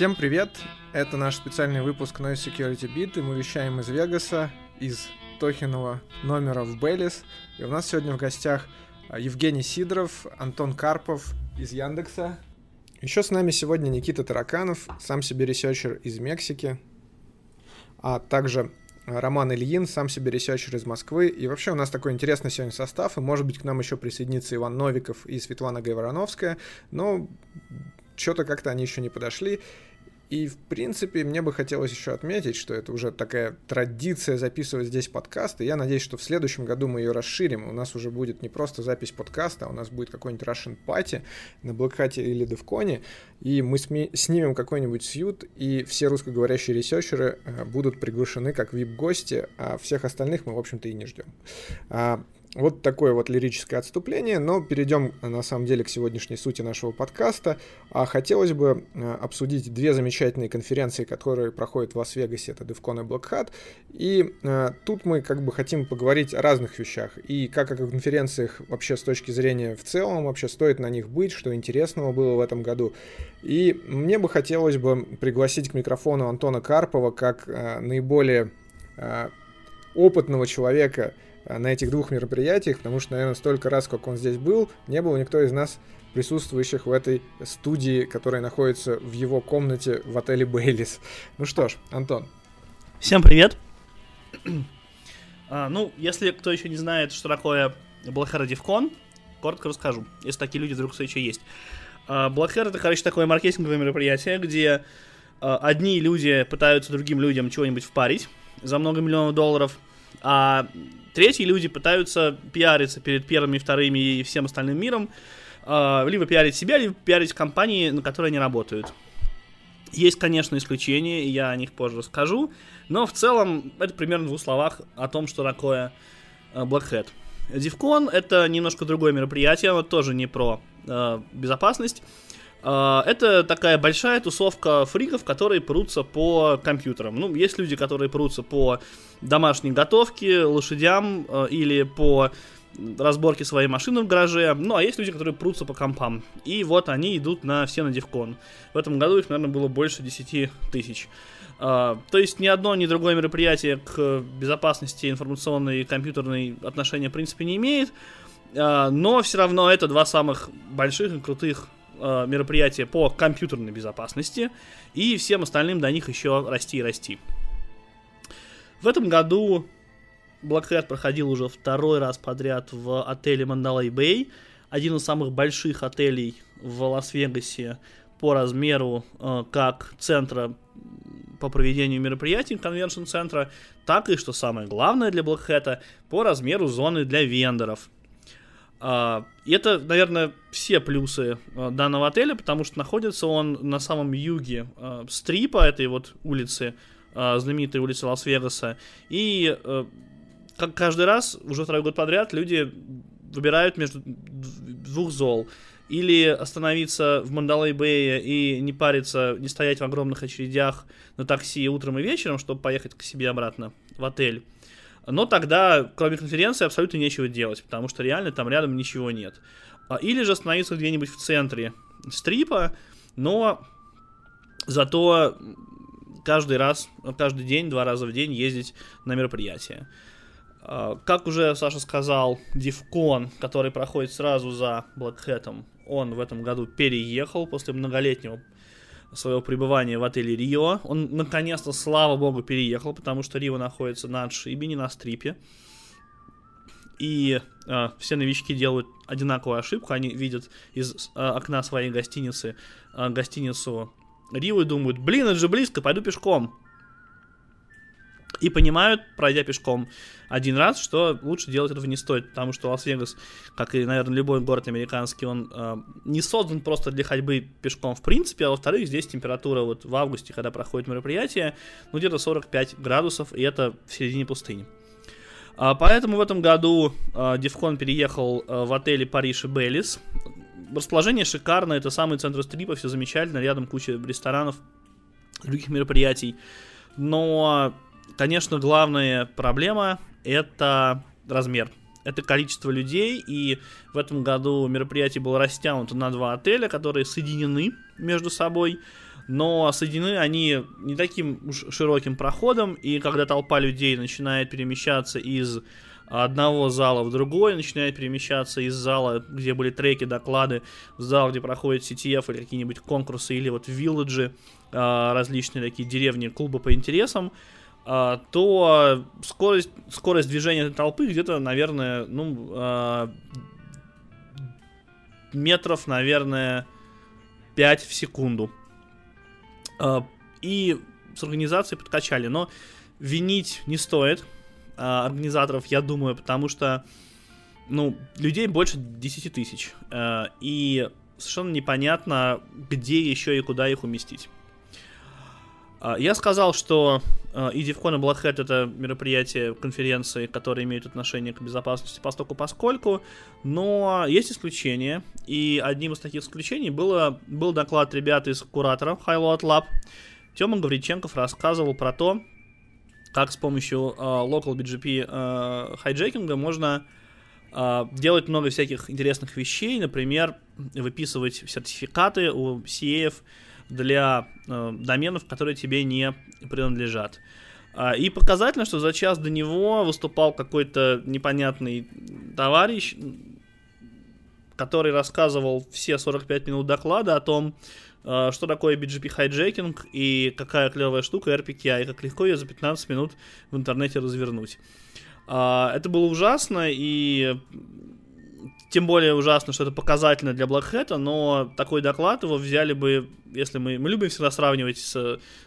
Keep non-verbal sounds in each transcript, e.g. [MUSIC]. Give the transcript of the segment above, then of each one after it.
Всем привет! Это наш специальный выпуск Noise Security Bit, и мы вещаем из Вегаса, из Тохиного номера в Bally's. И у нас сегодня в гостях а, Евгений Сидоров, Антон Карпов из Яндекса. Еще с нами сегодня Никита Тараканов, сам себе researcher из Мексики, а также Роман Ильин, сам себе researcher из Москвы. И вообще у нас такой интересный сегодня состав, и может быть к нам еще присоединится Иван Новиков и Светлана Гайворонская, но что-то как-то они еще не подошли. И, в принципе, мне бы хотелось еще отметить, что это уже такая традиция записывать здесь подкасты. Я надеюсь, что в следующем году мы ее расширим. У нас уже будет не просто запись подкаста, а у нас будет какой-нибудь Russian Party на Hat или DevCon. И мы снимем какой-нибудь сьют, и все русскоговорящие ресерчеры э, будут приглашены как VIP-гости, а всех остальных мы, в общем-то, и не ждем. Вот такое вот лирическое отступление, но перейдем на самом деле к сегодняшней сути нашего подкаста. А хотелось бы э, обсудить две замечательные конференции, которые проходят в Лас-Вегасе, это DevCon и Black Hat. И э, тут мы как бы хотим поговорить о разных вещах. И как о конференциях вообще с точки зрения в целом, вообще стоит на них быть, что интересного было в этом году. И мне бы хотелось бы пригласить к микрофону Антона Карпова как э, наиболее э, опытного человека, Э, на этих двух мероприятиях, потому что, наверное, столько раз, как он здесь был, не было никто из нас присутствующих в этой студии, которая находится в его комнате в отеле Бейлис. Ну что ж, Антон. Всем привет. а, ну, если кто еще не знает, что такое Hat DevCon, коротко расскажу, если такие люди вдруг еще есть. А, Hat это, короче, такое маркетинговое мероприятие, где а, одни люди пытаются другим людям чего-нибудь впарить за много миллионов долларов, а третьи люди пытаются пиариться перед первыми, вторыми и всем остальным миром, э, либо пиарить себя, либо пиарить компании, на которые они работают. Есть, конечно, исключения, я о них позже скажу, но в целом это примерно в двух словах о том, что такое э, Black Hat. DivCon это немножко другое мероприятие, оно тоже не про э, безопасность. Э, это такая большая тусовка фриков, которые прутся по компьютерам. Ну, есть люди, которые прутся по домашней готовке, лошадям э, или по разборке своей машины в гараже. Ну, а есть люди, которые прутся по компам. И вот они идут на все на Дивкон. В этом году их, наверное, было больше 10 тысяч. Uh, то есть ни одно, ни другое мероприятие к безопасности информационной и компьютерной отношения в принципе не имеет. Но все равно это два самых больших и крутых uh, мероприятия по компьютерной безопасности. И всем остальным до них еще расти и расти. В этом году Black Hat проходил уже второй раз подряд в отеле Mandalay Bay, один из самых больших отелей в Лас-Вегасе по размеру э, как центра по проведению мероприятий конвеншн-центра, так и, что самое главное для Black Hat, по размеру зоны для вендоров. Э, и это, наверное, все плюсы э, данного отеля, потому что находится он на самом юге uh, стрипа этой вот улицы знаменитой улицы Лас-Вегаса. И как каждый раз, уже второй год подряд, люди выбирают между двух зол. Или остановиться в Мандалай-Бэе и не париться, не стоять в огромных очередях на такси утром и вечером, чтобы поехать к себе обратно в отель. Но тогда, кроме конференции, абсолютно нечего делать, потому что реально там рядом ничего нет. А, или же остановиться где-нибудь в центре стрипа, но зато каждый раз, каждый день, два раза в день ездить на мероприятие. А, как уже Саша сказал, Дивкон, который проходит сразу за Black Hat, он в этом году переехал после многолетнего своего пребывания в отеле Рио. Он наконец-то, слава богу, переехал, потому что Рио находится на отшибе, не на стрипе. И э, все новички делают одинаковую ошибку. Они видят из э, окна своей гостиницы э, гостиницу Рио думают, блин, это же близко, пойду пешком. И понимают, пройдя пешком один раз, что лучше делать этого не стоит, потому что Лас-Вегас, как и, наверное, любой город американский, он э, не создан просто для ходьбы пешком в принципе, а во-вторых, здесь температура вот в августе, когда проходит мероприятие, ну где-то 45 градусов, и это в середине пустыни. А, поэтому в этом году а, Дивкон переехал а, в отеле Париж и Беллис, расположение шикарное, это самый центр стрипа, все замечательно, рядом куча ресторанов, других мероприятий. Но, конечно, главная проблема это размер. Это количество людей, и в этом году мероприятие было растянуто на два отеля, которые соединены между собой. но соединены они не таким уж широким проходом, и когда толпа людей начинает перемещаться из одного зала в другой, начинает перемещаться из зала, где были треки, доклады, в зал, где проходят CTF или какие-нибудь конкурсы, или вот вилледжи, а, различные такие деревни, клубы по интересам, то скорость, скорость движения толпы где-то, наверное, ну, а, метров, наверное, 5 в секунду. И с организацией подкачали, но винить не стоит, организаторов, я думаю, потому что, ну, людей больше 10 тысяч. И совершенно непонятно, где еще и куда их уместить. Э, я сказал, что э, и DevCon и Black Hat это мероприятия, конференции, которые имеют отношение к безопасности постоку поскольку, но есть исключения, и одним из таких исключений было, был доклад ребят из куратора Highload Lab. Тёма Гавриченков рассказывал про то, как с помощью э, local BGP э, хайджекинга можно э, делать много всяких интересных вещей, например, выписывать сертификаты у CA для э, доменов, которые тебе не принадлежат. Э, и показательно, что за час до него выступал какой-то непонятный товарищ, который рассказывал все 45 минут доклада о том, а, что такое BGP hijacking и какая клевая штука RPKI, и как легко ее за 15 минут в интернете развернуть. А, это было ужасно, и тем более ужасно, что это показательно для Black но такой доклад его взяли бы, если мы, мы любим всегда сравнивать с,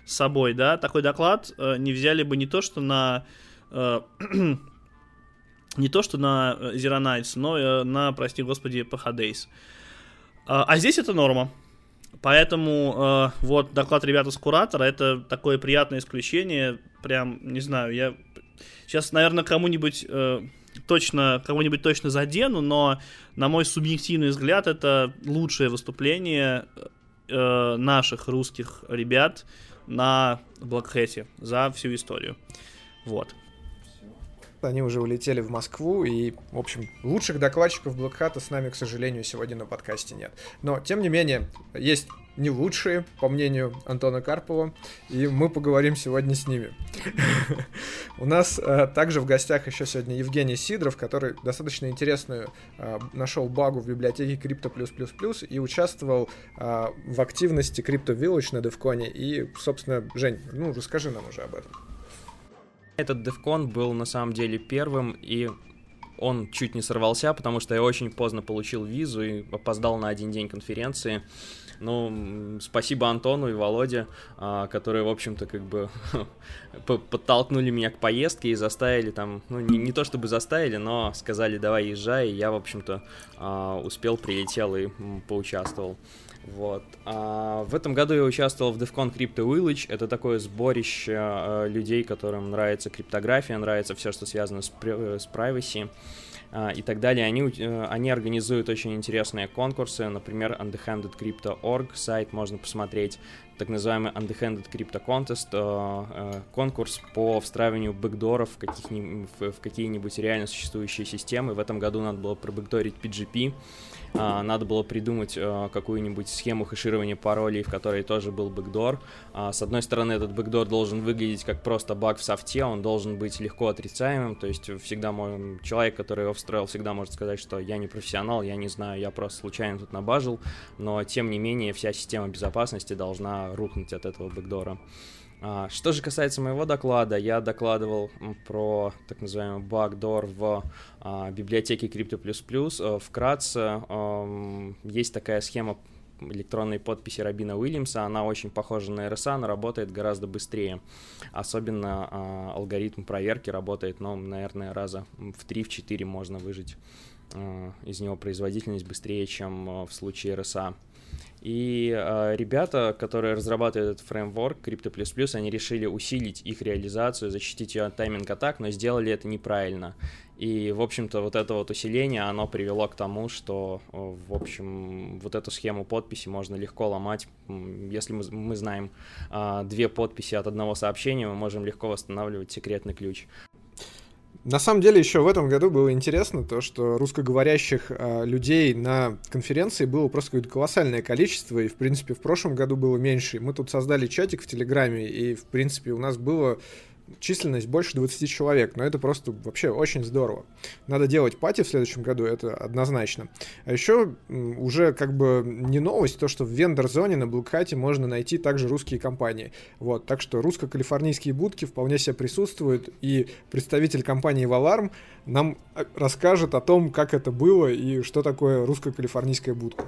с собой, да, такой доклад э, не взяли бы не то, что на э, [CLEARS THROAT] не то, что на Zero Nights, но э, на, прости господи, PH Days. А, а здесь это норма. Поэтому э, вот доклад ребят из Куратора это такое приятное исключение. Прям, не знаю, я сейчас, наверное, кому-нибудь э, точно, кого-нибудь точно задену, но на мой субъективный взгляд это лучшее выступление э, наших русских ребят на Блэкхэте за всю историю. Вот. Они уже улетели в Москву, и, в общем, лучших докладчиков Блэкхата с нами, к сожалению, сегодня на подкасте нет. Но, тем не менее, есть не лучшие, по мнению Антона Карпова, и мы поговорим сегодня с ними. [LAUGHS] У нас э, также в гостях еще сегодня Евгений Сидоров, который достаточно интересную э, нашел багу в библиотеке Crypto+++ и участвовал э, в активности Crypto Village на Девконе. И, собственно, Жень, ну расскажи нам уже об этом. Этот DevCon был на самом деле первым, и он чуть не сорвался, потому что я очень поздно получил визу и опоздал на один день конференции. Ну, спасибо Антону и Володе, а, которые, в общем-то, как бы [LAUGHS] подтолкнули меня к поездке и заставили там, ну, не, не то чтобы заставили, но сказали, давай езжай, и я, в общем-то, а, успел, прилетел и поучаствовал. Вот. А в этом году я участвовал в DevCon Crypto Village. Это такое сборище э, людей, которым нравится криптография, нравится все, что связано с, с privacy э, и так далее. Они, э, они организуют очень интересные конкурсы, например, underhandedcrypto.org сайт можно посмотреть, так называемый Underhanded Crypto Contest, э, э, конкурс по встраиванию бэкдоров в, в, в какие-нибудь реально существующие системы. В этом году надо было пробэкдорить PGP, надо было придумать а, какую-нибудь схему хеширования паролей, в которой тоже был бэкдор. А, с одной стороны, этот бэкдор должен выглядеть как просто баг в софте, он должен быть легко отрицаемым, то есть всегда мой, человек, который его встроил, всегда может сказать, что я не профессионал, я не знаю, я просто случайно тут набажил, но тем не менее вся система безопасности должна рухнуть от этого бэкдора. А, что же касается моего доклада, я докладывал про так называемый backdoor в а, библиотеке Crypto++. А, вкратце, есть такая схема электронной подписи Робина Уильямса, она очень похожа на RSA, но работает гораздо быстрее. Особенно э, алгоритм проверки работает, ну, наверное, раза в 3-4 можно выжить э, из него производительность быстрее, чем э, в случае RSA. И э, ребята, которые разрабатывают этот фреймворк Crypto++, они решили усилить их реализацию, защитить ее от тайминг-атак, но сделали это неправильно. И, в общем-то, вот это вот усиление, оно привело к тому, что, в общем, вот эту схему подписи можно легко ломать. Если мы, мы знаем э, две подписи от одного сообщения, мы можем легко восстанавливать секретный ключ. На самом деле еще в этом году было интересно то, что русскоговорящих э, людей на конференции было просто какое-то колоссальное количество, и в принципе в прошлом году было меньше. Мы тут создали чатик в Телеграме, и в принципе у нас было численность больше 20 человек, но это просто вообще очень здорово. Надо делать пати в следующем году, это однозначно. А еще уже как бы не новость, то, что в вендор-зоне на Блэкхате можно найти также русские компании. Вот, так что русско-калифорнийские будки вполне себе присутствуют, и представитель компании Valarm нам э, расскажет о том, как это было и что такое русско-калифорнийская будка.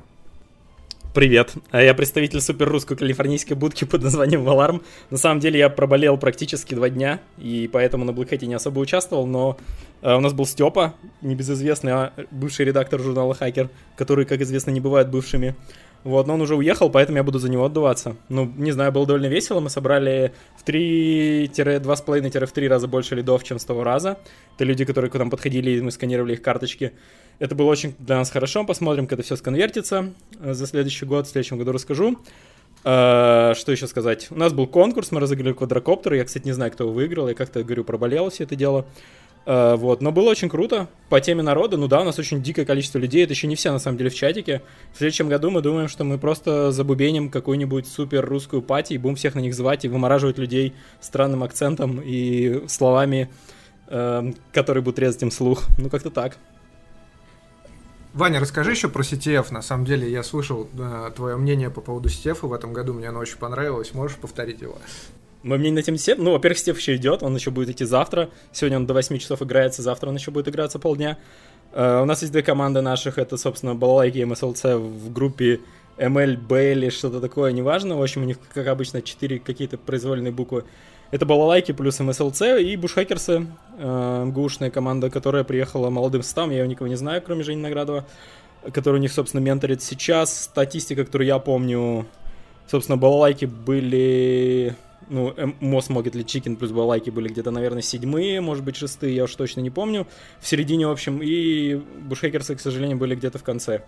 Привет, а я представитель супер русской калифорнийской будки под названием Валарм. На самом деле я проболел практически два дня, и поэтому на Блэкхете не особо участвовал, но э, у нас был Степа, небезызвестный, а бывший редактор журнала Хакер, которые, как известно, не бывают бывшими. Вот, но он уже уехал, поэтому я буду за него отдуваться. Ну, не знаю, было довольно весело. Мы собрали в 3-2,5-3 раза больше лидов, чем с того раза. Это люди, которые к нам подходили, и мы сканировали их карточки. Это было очень для нас хорошо. Посмотрим, как это все сконвертится э, за следующий год. В следующем году расскажу. Uh, что еще сказать? У нас был конкурс, мы разыграли квадрокоптер. Я, кстати, не знаю, кто его выиграл. Я как-то, говорю, проболел все это дело. Uh, вот, но было очень круто. По теме народа, ну да, у нас очень дикое количество людей. Это еще не все, на самом деле, в чатике. В следующем году мы думаем, что мы просто забубеним какую-нибудь супер русскую пати и будем всех на них звать и вымораживать людей странным акцентом и словами, uh, которые будут резать им слух. Ну, как-то так. Ваня, расскажи еще про CTF. На самом деле, я слышал э, твое мнение по поводу CTF в этом году. Мне оно очень понравилось. Можешь повторить его? Мое мнение на тему CTF? Ну, во-первых, CTF еще идет. Он еще будет идти завтра. Сегодня он до 8 часов играется. Завтра он еще будет играться полдня. Uh, у нас есть две команды наших. Это, собственно, Балалайки и MSLC в группе MLB или что-то такое, неважно. В общем, у них, как обычно, четыре какие-то произвольные буквы. Это балалайки плюс МСЛЦ и бушхакерсы, э, МГУшная команда, которая приехала молодым составом, я его никого не знаю, кроме Жени Наградова, который у них, собственно, менторит сейчас. Статистика, которую я помню, собственно, балалайки были ну, Мос Могет ли Чикен плюс балалайки были где-то, наверное, седьмые, может быть, шестые, я уж точно не помню. В середине, в общем, и бушхекерсы, к сожалению, были где-то в конце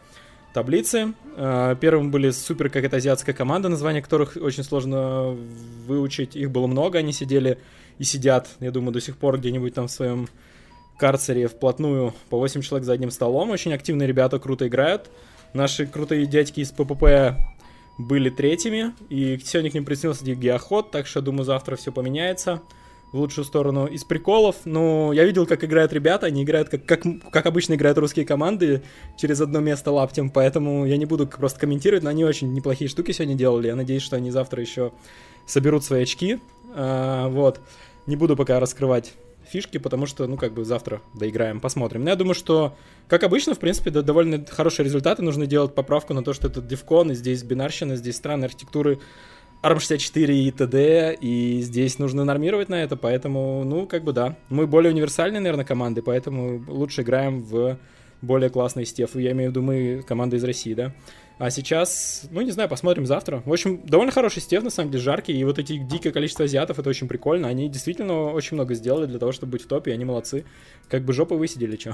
таблицы. Э, первым были супер какая-то азиатская команда, название которых очень сложно выучить. Их было много, они сидели и сидят, я думаю, до сих пор где-нибудь там в своем карцере вплотную по 8 человек за одним столом. Очень активные ребята, круто играют. Наши крутые дядьки из ППП были третьими, и сегодня к ним присоединился Геоход, так что, думаю, завтра все поменяется в лучшую сторону. Из приколов, ну, я видел, как играют ребята, они играют как, как, как обычно играют русские команды через одно место лаптем, поэтому я не буду просто комментировать, но они очень неплохие штуки сегодня делали. Я надеюсь, что они завтра еще соберут свои очки. А, вот. Не буду пока раскрывать фишки, потому что, ну, как бы завтра доиграем, посмотрим. Но я думаю, что, как обычно, в принципе, да, довольно хорошие результаты. Нужно делать поправку на то, что это Девкон, и здесь бинарщина, здесь странные архитектуры ARM64 и т.д., и здесь нужно нормировать на это, поэтому, ну, как бы да. Мы более универсальные, наверное, команды, поэтому лучше играем в более классный стеф. Я имею в виду мы, команда из России, да. А сейчас, ну, не знаю, посмотрим завтра. В общем, довольно хороший стеф, на самом деле, жаркий, и вот эти дикое количество азиатов, это очень прикольно. Они действительно очень много сделали для того, чтобы быть в топе, и они молодцы. Как бы жопы высидели, чё.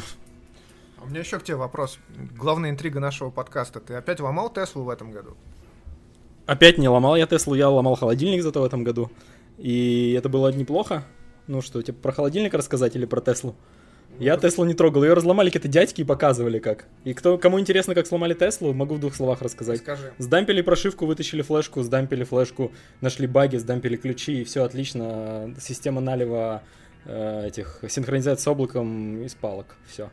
А у меня еще к тебе вопрос. Главная интрига нашего подкаста. Ты опять ломал Теслу в этом году? Опять не ломал я Теслу, я ломал холодильник зато в этом году. И это было неплохо. Ну что, тебе про холодильник рассказать или про Теслу? Я Теслу не трогал, ее разломали какие-то дядьки и показывали как. И кто, кому интересно, как сломали Теслу, могу в двух словах рассказать. Скажи. Сдампили прошивку, вытащили флешку, сдампили флешку, нашли баги, сдампили ключи, и все отлично. Система налива э, этих синхронизации с облаком из палок. Все.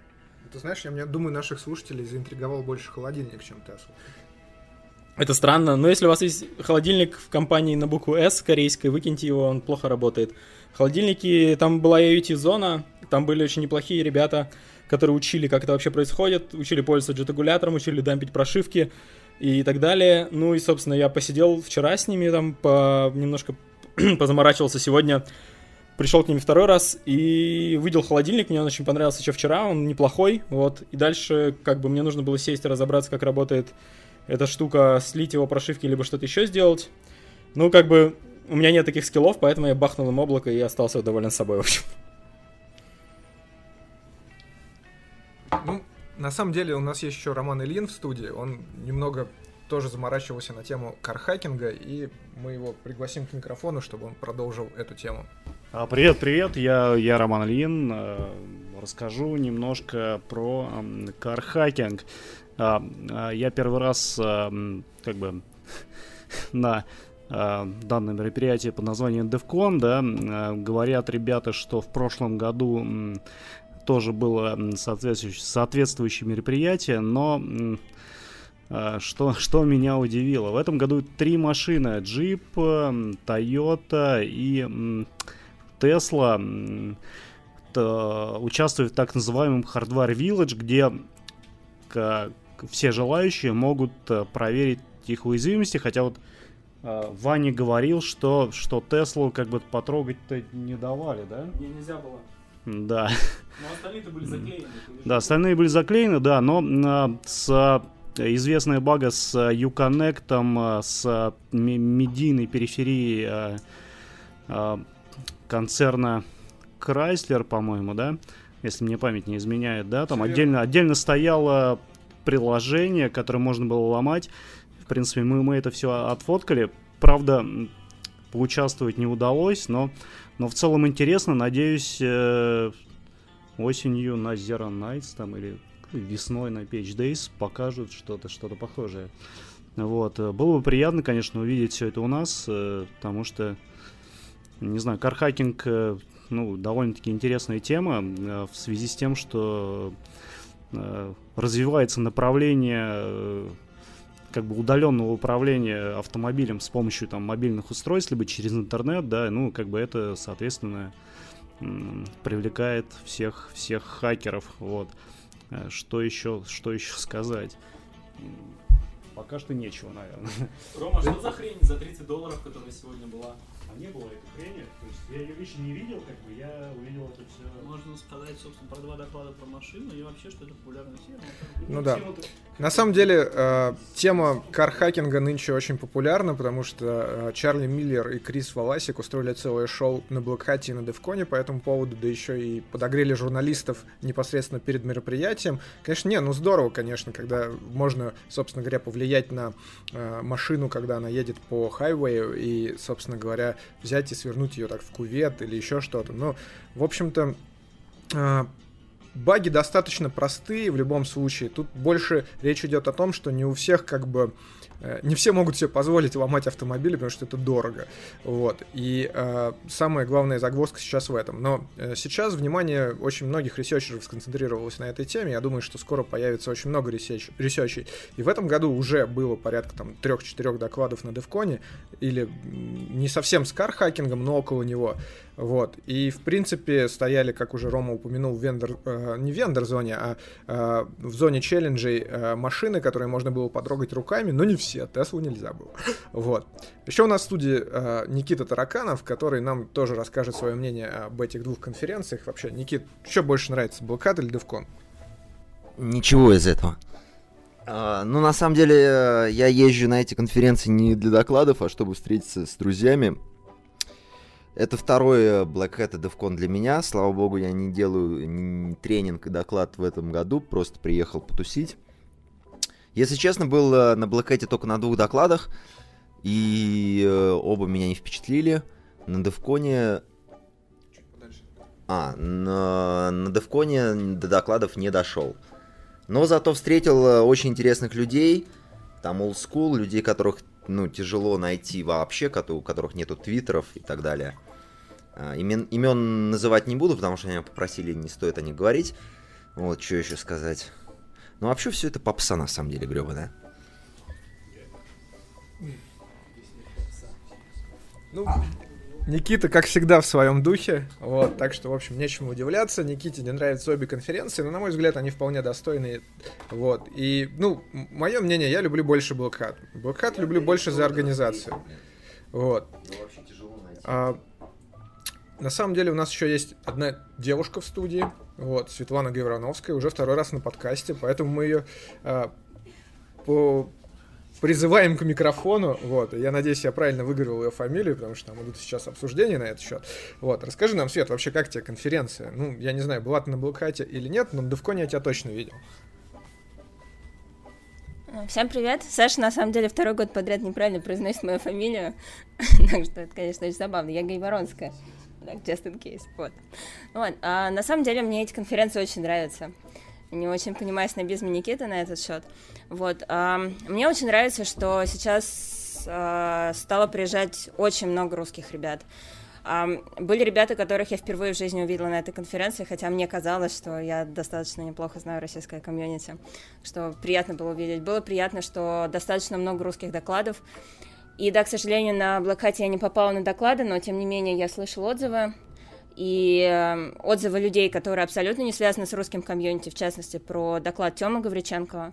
Ты знаешь, я мне думаю, наших слушателей заинтриговал больше холодильник, чем Тесла. Это странно, но если у вас есть холодильник в компании на букву S корейской, выкиньте его, он плохо работает. Холодильники, там была IoT-зона, там были очень неплохие ребята, которые учили, как это вообще происходит, учили пользоваться джетагулятором, учили дампить прошивки и так далее. Ну и, собственно, я посидел вчера с ними, там по, немножко [CLEARS THROAT] позаморачивался сегодня, пришел к ним второй раз и увидел холодильник, мне он очень понравился еще вчера, он неплохой, вот. И дальше, как бы, мне нужно было сесть и разобраться, как работает эта штука, слить его прошивки, либо что-то еще сделать. Ну, как бы, у меня нет таких скиллов, поэтому я бахнул им облако и остался доволен собой, в общем. Ну, на самом деле у нас есть еще Роман Ильин в студии, он немного тоже заморачивался на тему кархакинга, и мы его пригласим к микрофону, чтобы он продолжил эту тему. А, привет, привет, я, я Роман Ильин. Расскажу немножко про кархакинг. Я первый раз как бы [LAUGHS] на данное мероприятие под названием DevCon, да, говорят ребята, что в прошлом году тоже было соответствующее, соответствующее мероприятие, но что, [LAUGHS] что меня удивило? В этом году три машины. Jeep, Toyota и Tesla участвуют в так называемом Hardware Village, где все желающие могут э, проверить их уязвимости, хотя вот э, Ваня говорил, что, что Теслу как бы потрогать-то не давали, да? Не, нельзя было. Да. Но остальные-то были заклеены. Да, остальные были заклеены, да, но а, с известная бага с Uconnect, с медийной периферией концерна Chrysler, по-моему, да, если мне память не изменяет, да, там отдельно, отдельно стояло приложение, которое можно было ломать. В принципе, мы, мы это все отфоткали. Правда, поучаствовать не удалось, но, но в целом интересно. Надеюсь, э, осенью на Zero Nights там или весной на Page Days покажут что-то, что-то похожее. Вот. Было бы приятно, конечно, увидеть все это у нас, э, потому что, не знаю, кархакинг, э, ну, довольно-таки интересная тема э, в связи с тем, что развивается направление как бы удаленного управления автомобилем с помощью там мобильных устройств, либо через интернет, да, ну, как бы это, соответственно, привлекает всех, всех хакеров, вот. Э, что еще, что еще сказать? Пока что нечего, наверное. Рома, что за хрень за 30 долларов, которая сегодня была? А не было этой хрени. То есть я ее лично не видел, как бы я увидел это все. Можно сказать, собственно, про два доклада про машину и вообще, что это популярная тема. Ну да. На самом деле, э, тема кархакинга нынче очень популярна, потому что э, Чарли Миллер и Крис Валасик устроили целое шоу на Блэкхате и на Девконе по этому поводу, да еще и подогрели журналистов непосредственно перед мероприятием. Конечно, не, ну здорово, конечно, когда можно, собственно говоря, повлиять на э, машину, когда она едет по хайвею и, собственно говоря, взять и свернуть ее так в кувет или еще что-то. Но, в общем-то, а, баги достаточно простые в любом случае. Тут больше речь идет о том, что не у всех как бы не все могут себе позволить ломать автомобили, потому что это дорого. Вот. И э, самая главная загвоздка сейчас в этом. Но э, сейчас внимание очень многих researcher ов сконцентрировалось на этой теме. Я думаю, что скоро появится очень много research research ей. И в этом году уже было порядка там трех-четырех докладов на DEF CON е, или не совсем с кархакингом, но около него. Вот. И, в принципе, стояли, как уже Рома упомянул, в вендор, э, не в вендор-зоне, а э, в зоне челленджей э, машины, которые можно было потрогать руками, но не все. Теслу нельзя было. [LAUGHS] Вот. Еще у нас в студии э, Никита Тараканов, который нам тоже расскажет свое мнение об этих двух конференциях. Вообще, Никит, что больше нравится, Black или DevCon? Ничего из этого. Uh, ну, на самом деле, э, я езжу на эти конференции не для докладов, а чтобы встретиться с друзьями, это второй э, Black Hat DevCon для меня. Слава богу, я не делаю ни тренинг и доклад в этом году, просто приехал потусить. Если честно, был э, на Black Hat только на двух докладах, и э, оба меня не впечатлили. На DevCon... А, на, на DevCon до докладов не дошел. Но зато встретил очень интересных людей, там old school, людей, которых ну, тяжело найти вообще, у которых нету твиттеров и так далее. А, имен, имен называть не буду, потому что меня попросили, не стоит о них говорить. Вот, что еще сказать. Ну, вообще, все это попса, на самом деле, гребаная. Ну, Никита, как всегда, в своем духе. Вот, так что, в общем, нечему удивляться. Никите не нравятся обе конференции, но, на мой взгляд, они вполне достойные. Вот. И, ну, мое мнение, я люблю больше Black Hat. Black Hat люблю больше за организацию. Вот. А, на самом деле у нас еще есть одна девушка в студии, вот, Светлана Гаврановская, уже второй раз на подкасте, поэтому мы ее а, по призываем к микрофону, вот, я надеюсь, я правильно выговорил ее фамилию, потому что там идут сейчас обсуждения на этот счет, вот, расскажи нам, Свет, вообще, как тебе конференция? Ну, я не знаю, была ты на Блокхате или нет, но на Девконе я тебя точно видел. Всем привет. Саша, на самом деле, второй год подряд неправильно произносит мою фамилию. [LAUGHS] так что это, конечно, очень забавно. Я Гайворонская. Так, just in case. Вот. вот. А, на самом деле, мне эти конференции очень нравятся. Не очень понимаю снобизм Никиты на этот счет. Вот. Мне очень нравится, что сейчас а, стало приезжать очень много русских ребят. Были ребята, которых я впервые в жизни увидела на этой конференции, хотя мне казалось, что я достаточно неплохо знаю российское комьюнити, что приятно было увидеть. Было приятно, что достаточно много русских докладов. И да, к сожалению, на Black я не попала на доклады, но тем не менее я слышала отзывы. И э, отзывы людей, которые абсолютно не связаны с русским комьюнити, в частности, про доклад Тёмы Гавриченко.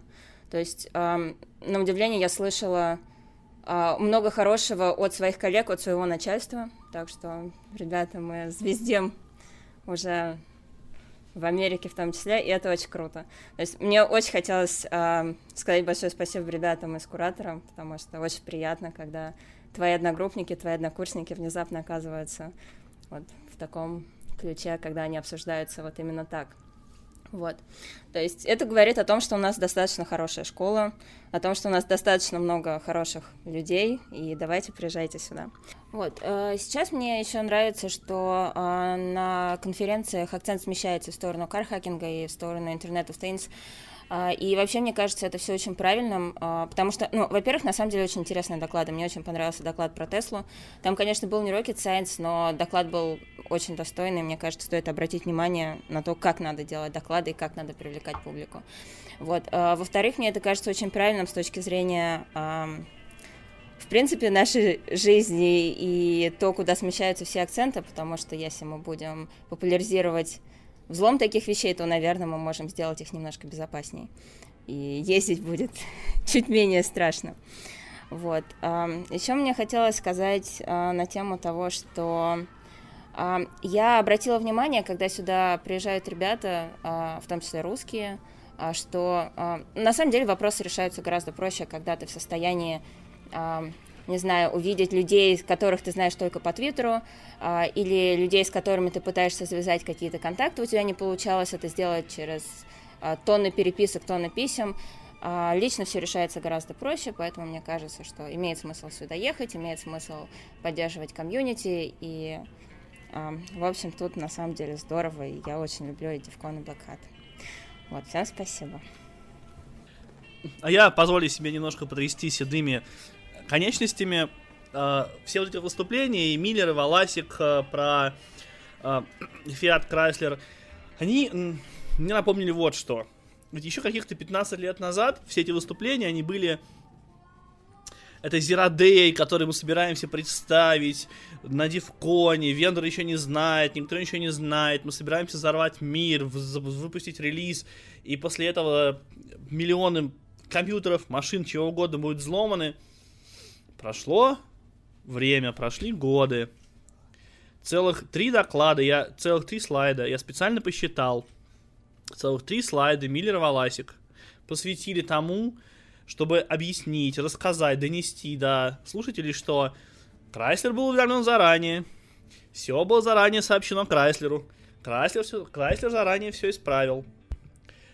То есть, э, на удивление, я слышала а, много хорошего от своих коллег, от своего начальства. Так что, ребята, мы звездем уже в Америке в том числе, и это очень круто. То есть мне очень хотелось э, сказать большое спасибо ребятам из куратора, потому что очень приятно, когда твои одногруппники, твои однокурсники внезапно оказываются вот в таком ключе, когда они обсуждаются вот именно так. Вот. То есть это говорит о том, что у нас достаточно хорошая школа, о том, что у нас достаточно много хороших людей, и давайте приезжайте сюда. Вот. Э, сейчас мне еще нравится, что э, на конференциях акцент смещается в сторону кархакинга и в сторону Internet of Things. А, и вообще, мне кажется, это все очень правильным, а, потому что, ну, во-первых, на самом деле очень интересные доклады. Мне очень понравился доклад про Теслу. Там, конечно, был не Rocket Science, но доклад был очень достойный. Мне кажется, стоит обратить внимание на то, как надо делать доклады и как надо привлекать публику. Вот. А, во-вторых, мне это кажется очень правильным с точки зрения в принципе, нашей жизни и то, куда смещаются все акценты, потому что если мы будем популяризировать взлом таких вещей, то, наверное, мы можем сделать их немножко безопаснее. И ездить будет [LAUGHS] чуть менее страшно. Вот. Еще мне хотелось сказать а, на тему того, что я обратила внимание, когда сюда приезжают ребята, а, в том числе русские, а, что на самом деле вопросы решаются гораздо проще, когда ты в состоянии не знаю, увидеть людей, которых ты знаешь только по Твиттеру, а, или людей, с которыми ты пытаешься завязать какие-то контакты, у тебя не получалось это сделать через а, тонны переписок, тонны писем. А, лично все решается гораздо проще, поэтому мне кажется, что имеет смысл сюда ехать, имеет смысл поддерживать комьюнити, и, в общем, тут на самом деле здорово, и я очень люблю эти и Black. Вот, всем спасибо. А я позволю себе немножко потрясти седыми конечностями э, все вот эти выступления, и Миллер, и Валасик э, про э, Fiat Chrysler, они мне напомнили вот что. Ведь еще каких-то 15 лет назад все эти выступления, они были это Зерадей, который мы собираемся представить на Дивконе, вендор еще не знает, никто ничего не знает, мы собираемся взорвать мир, выпустить релиз, и после этого миллионы компьютеров, машин, чего угодно будут взломаны – Прошло время, прошли годы. Целых три доклада, я целых три слайда, я специально посчитал. Целых три слайда Миллер Валасик посвятили тому, чтобы объяснить, рассказать, донести до слушателей, что Крайслер был уведомлен заранее, все было заранее сообщено Крайслеру, Крайслер, все, Крайслер заранее все исправил.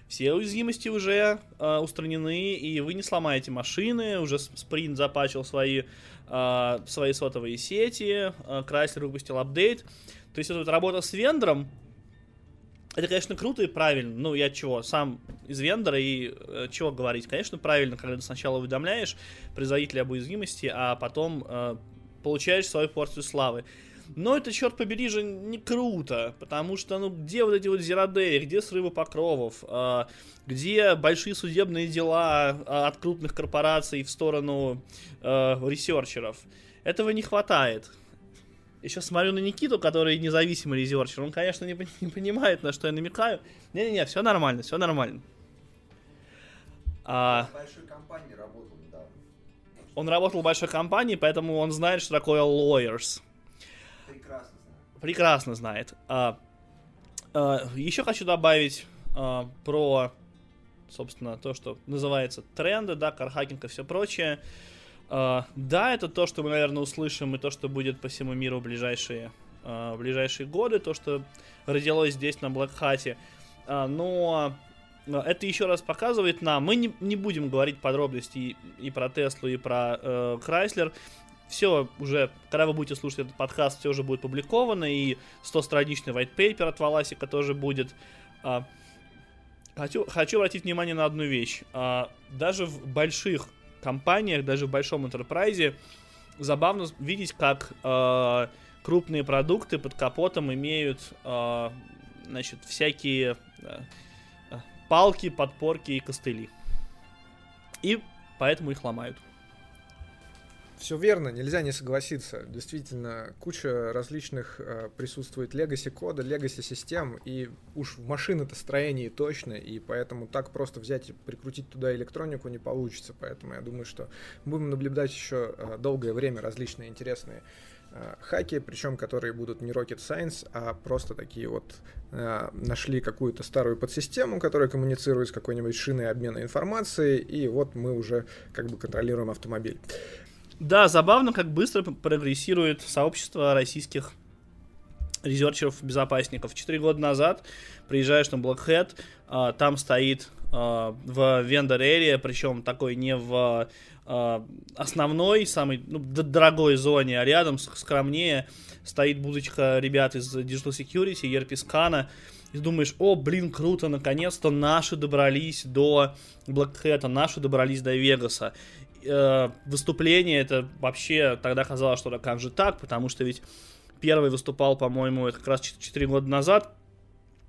Все уязвимости уже э, устранены, и вы не сломаете машины. Уже Sprint запачил свои, э, свои сотовые сети. Э, Chrysler выпустил апдейт. То есть, вот работа с вендором, это, конечно, круто и правильно. Ну, я чего, сам из вендора и э, чего говорить? Конечно, правильно, когда ты сначала уведомляешь производителя об уязвимости, а потом э, получаешь свою порцию славы. Но это, черт побери, же не круто, потому что, ну, где вот эти вот зеродеи, где срывы покровов, э, где большие судебные дела э, от крупных корпораций в сторону э, ресерчеров. Этого не хватает. Еще смотрю на Никиту, который независимый резерчер. Он, конечно, не, не понимает, на что я намекаю. Не-не-не, все нормально, все нормально. А... В большой компании работал недавно. Он работал в большой компании, поэтому он знает, что такое lawyers. Прекрасно знает. Прекрасно знает. А, а, еще хочу добавить а, про, собственно, то, что называется тренды, да, кархакинг и все прочее. А, да, это то, что мы, наверное, услышим, и то, что будет по всему миру в ближайшие, а, в ближайшие годы, то, что родилось здесь, на Хате. А, но это еще раз показывает нам, мы не, не будем говорить подробности и, и про Теслу, и про э, Chrysler, все уже, когда вы будете слушать этот подкаст, все уже будет публиковано, и 100-страничный white paper от Валасика тоже будет. А, хочу, хочу обратить внимание на одну вещь. А, даже в больших компаниях, даже в большом enterprise, забавно видеть, как а, крупные продукты под капотом имеют значит, всякие палки, подпорки и костыли. И поэтому их ломают. Все верно, нельзя не согласиться. Действительно, куча различных э, присутствует легаси кода, легаси систем, и уж в машины-то строении точно, и поэтому так просто взять и прикрутить туда электронику не получится. Поэтому я думаю, что будем наблюдать еще э, долгое время различные интересные э, хаки, причем которые будут не rocket science, а просто такие вот э, нашли какую-то старую подсистему, которая коммуницирует с какой-нибудь шиной обмена информацией, и вот мы уже как бы контролируем автомобиль. Да, забавно, как быстро прогрессирует сообщество российских резерчеров-безопасников. Четыре года назад приезжаешь на Blackhead, а, там стоит а, в вендор area, причем такой не в а, основной, самой ну, дорогой зоне, а рядом скромнее стоит будочка ребят из Digital Security, ERP и думаешь, о, блин, круто, наконец-то наши добрались до Blackhead, наши добрались до Вегаса э, выступление, это вообще тогда казалось, что как же так, потому что ведь первый выступал, по-моему, это как раз 4 года назад,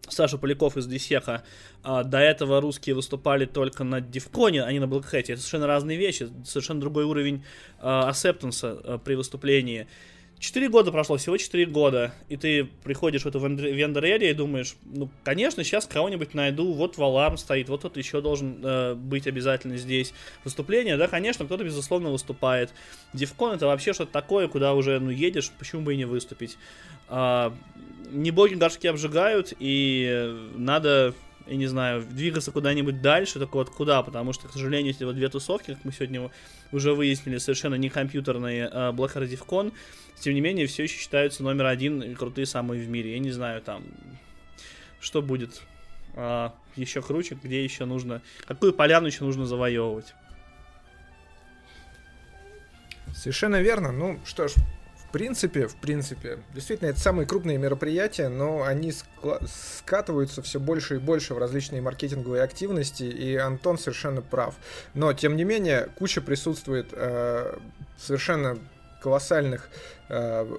Саша Поляков из Десеха. А, до этого русские выступали только на Дивконе, а не на Black Это совершенно разные вещи, совершенно другой уровень а, акцептанса а, при выступлении. Четыре года прошло, всего четыре года, и ты приходишь в эту вендор и думаешь, ну, конечно, сейчас кого-нибудь найду, вот Валарм стоит, вот кто-то еще должен э, быть обязательно здесь. Выступление, да, конечно, кто-то, безусловно, выступает. Дивкон это вообще что-то такое, куда уже, ну, едешь, почему бы и не выступить. А, не боги горшки обжигают, и надо я не знаю, двигаться куда-нибудь дальше, так вот куда, потому что, к сожалению, эти вот две тусовки, как мы сегодня уже выяснили, совершенно не компьютерные uh, Black Hat DevCon, тем не менее, все еще считаются номер один и крутые самые в мире. Я не знаю, там, что будет uh, еще круче, где еще нужно, какую поляну еще нужно завоевывать. Совершенно верно. Ну что ж, принципе, в принципе, действительно, это самые крупные мероприятия, но они скатываются все больше и больше в различные маркетинговые активности, и Антон совершенно прав. Но, тем не менее, куча присутствует э, совершенно колоссальных э,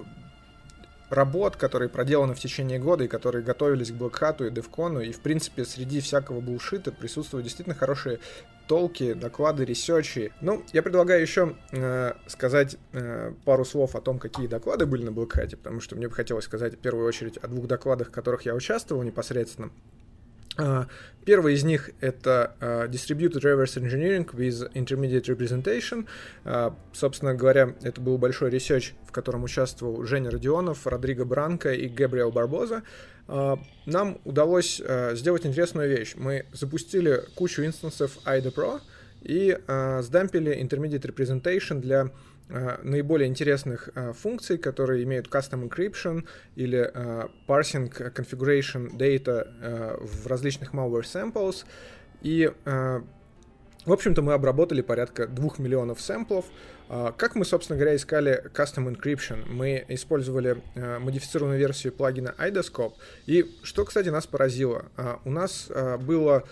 работ, которые проделаны в течение года и которые готовились к Блэкхату и Девкону, и, в принципе, среди всякого булшита присутствуют действительно хорошие толки, доклады, research и. Ну, я предлагаю еще э, сказать э, пару слов о том, какие доклады были на Black потому что мне бы хотелось сказать в первую очередь о двух докладах, в которых я участвовал непосредственно. Э, первый из них это э, Distributed Reverse Engineering with Intermediate Representation. Э, собственно говоря, это был большой research, в котором участвовал Женя Родионов, Родриго Бранко и Габриэл Барбоза. А, нам удалось а, сделать интересную вещь. Мы запустили кучу инстансов IDA Pro и а, сдампили Intermediate Representation для наиболее интересных функций, которые имеют custom encryption или parsing configuration data в различных malware samples. И в общем-то, мы обработали порядка 2 миллионов сэмплов. А, как мы, собственно говоря, искали Custom Encryption? Мы использовали а, модифицированную версию плагина IDOScope. И что, кстати, нас поразило? А, у нас было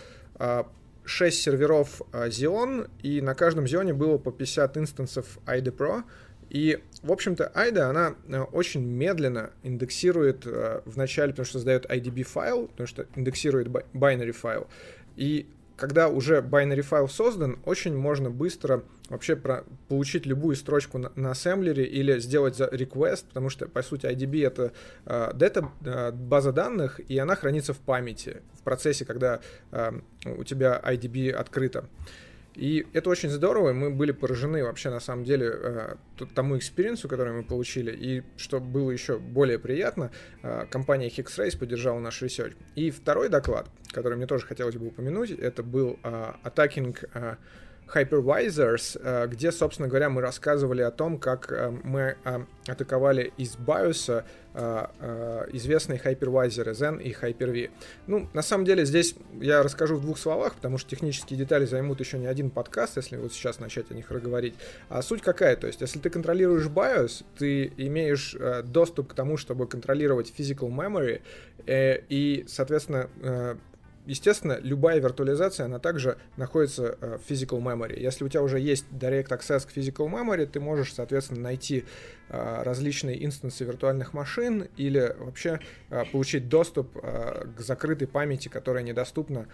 6 серверов Xeon, и на каждом Xeon было по 50 инстансов IDE Pro. И, в общем-то, IDA, она очень медленно индексирует в начале, потому что создает IDB файл, потому что индексирует binary файл. И когда уже binary файл создан, очень можно быстро вообще про, получить любую строчку на, на ассемблере или сделать за request, потому что, по сути, IDB — это э, дата, э, база данных, и она хранится в памяти в процессе, когда э, у тебя IDB открыто. И это очень здорово, мы были поражены вообще на самом деле э, тому experience у, который мы получили, и что было еще более приятно, э, компания Hex-Rays поддержала наш research. И второй доклад, который мне тоже хотелось бы упомянуть, это был э, Attacking Hypervisors, э, где, собственно говоря, мы рассказывали о том, как э, мы э, атаковали из BIOS известные hypervisor Zen и Hyper-V. Ну, на самом деле, здесь я расскажу в двух словах, потому что технические детали займут еще не один подкаст, если вот сейчас начать о них разговорить. А суть какая? То есть, если ты контролируешь BIOS, ты имеешь доступ к тому, чтобы контролировать physical memory, и, соответственно, естественно, любая виртуализация, она также находится э, в physical memory. Если у тебя уже есть direct access к physical memory, ты можешь, соответственно, найти э, различные инстансы виртуальных машин или вообще э, получить доступ к закрытой памяти, которая недоступна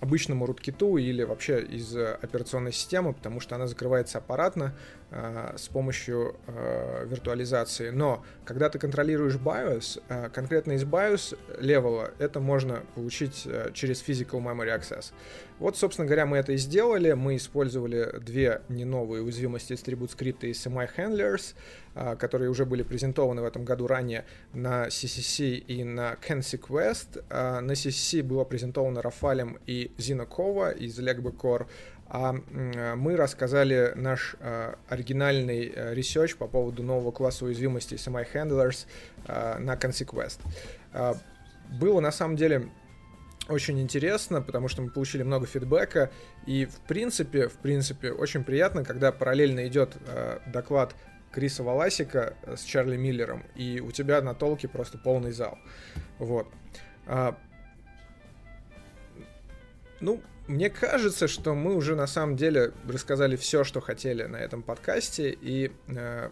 обычному руткиту или вообще из операционной системы, потому что она закрывается аппаратно э, с помощью э, виртуализации. Но когда ты контролируешь BIOS, э, конкретно из BIOS левела, это можно получить э, через Physical Memory Access. Вот, собственно говоря, мы это и сделали. Мы использовали две не новые уязвимости Distribute скрипта и SMI Handlers, которые уже были презентованы в этом году ранее на CCC и на CanSecWest. А, на CCC было презентовано Рафалем и Xeno Kovah из LegbaCore, а мы рассказали наш оригинальный research по поводу нового класса уязвимости SMI Handlers на CanSecWest. Было на самом деле очень интересно, потому что мы получили много фидбэка, и в принципе, в принципе, очень приятно, когда параллельно идет доклад Криса Валасика э, с Чарли Миллером, и у тебя на толке просто полный зал. Вот. А, ну, мне кажется, что мы уже на самом деле рассказали все, что хотели на этом подкасте, и э,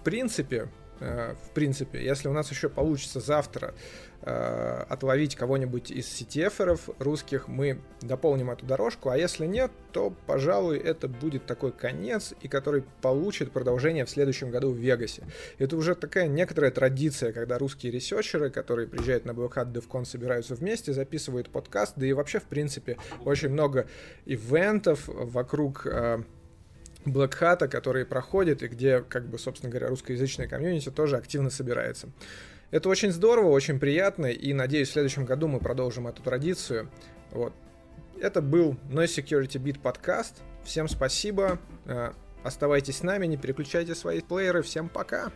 в принципе, в принципе, если у нас еще получится завтра э, отловить кого-нибудь из CTF-еров русских, мы дополним эту дорожку, а если нет, то, пожалуй, это будет такой конец, и который получит продолжение в следующем году в Вегасе. Это уже такая некоторая традиция, когда русские ресерчеры, которые приезжают на Black Hat DevCon, собираются вместе, записывают подкаст, да и вообще, в принципе, очень много ивентов вокруг э, Black Hat, которые проходят, и где, как бы, собственно говоря, русскоязычная комьюнити тоже активно собирается. Это очень здорово, очень приятно, и надеюсь, в следующем году мы продолжим эту традицию. Вот. Это был Noise Security Beat подкаст. Всем спасибо. Э, оставайтесь с нами, не переключайте свои плееры. Всем пока.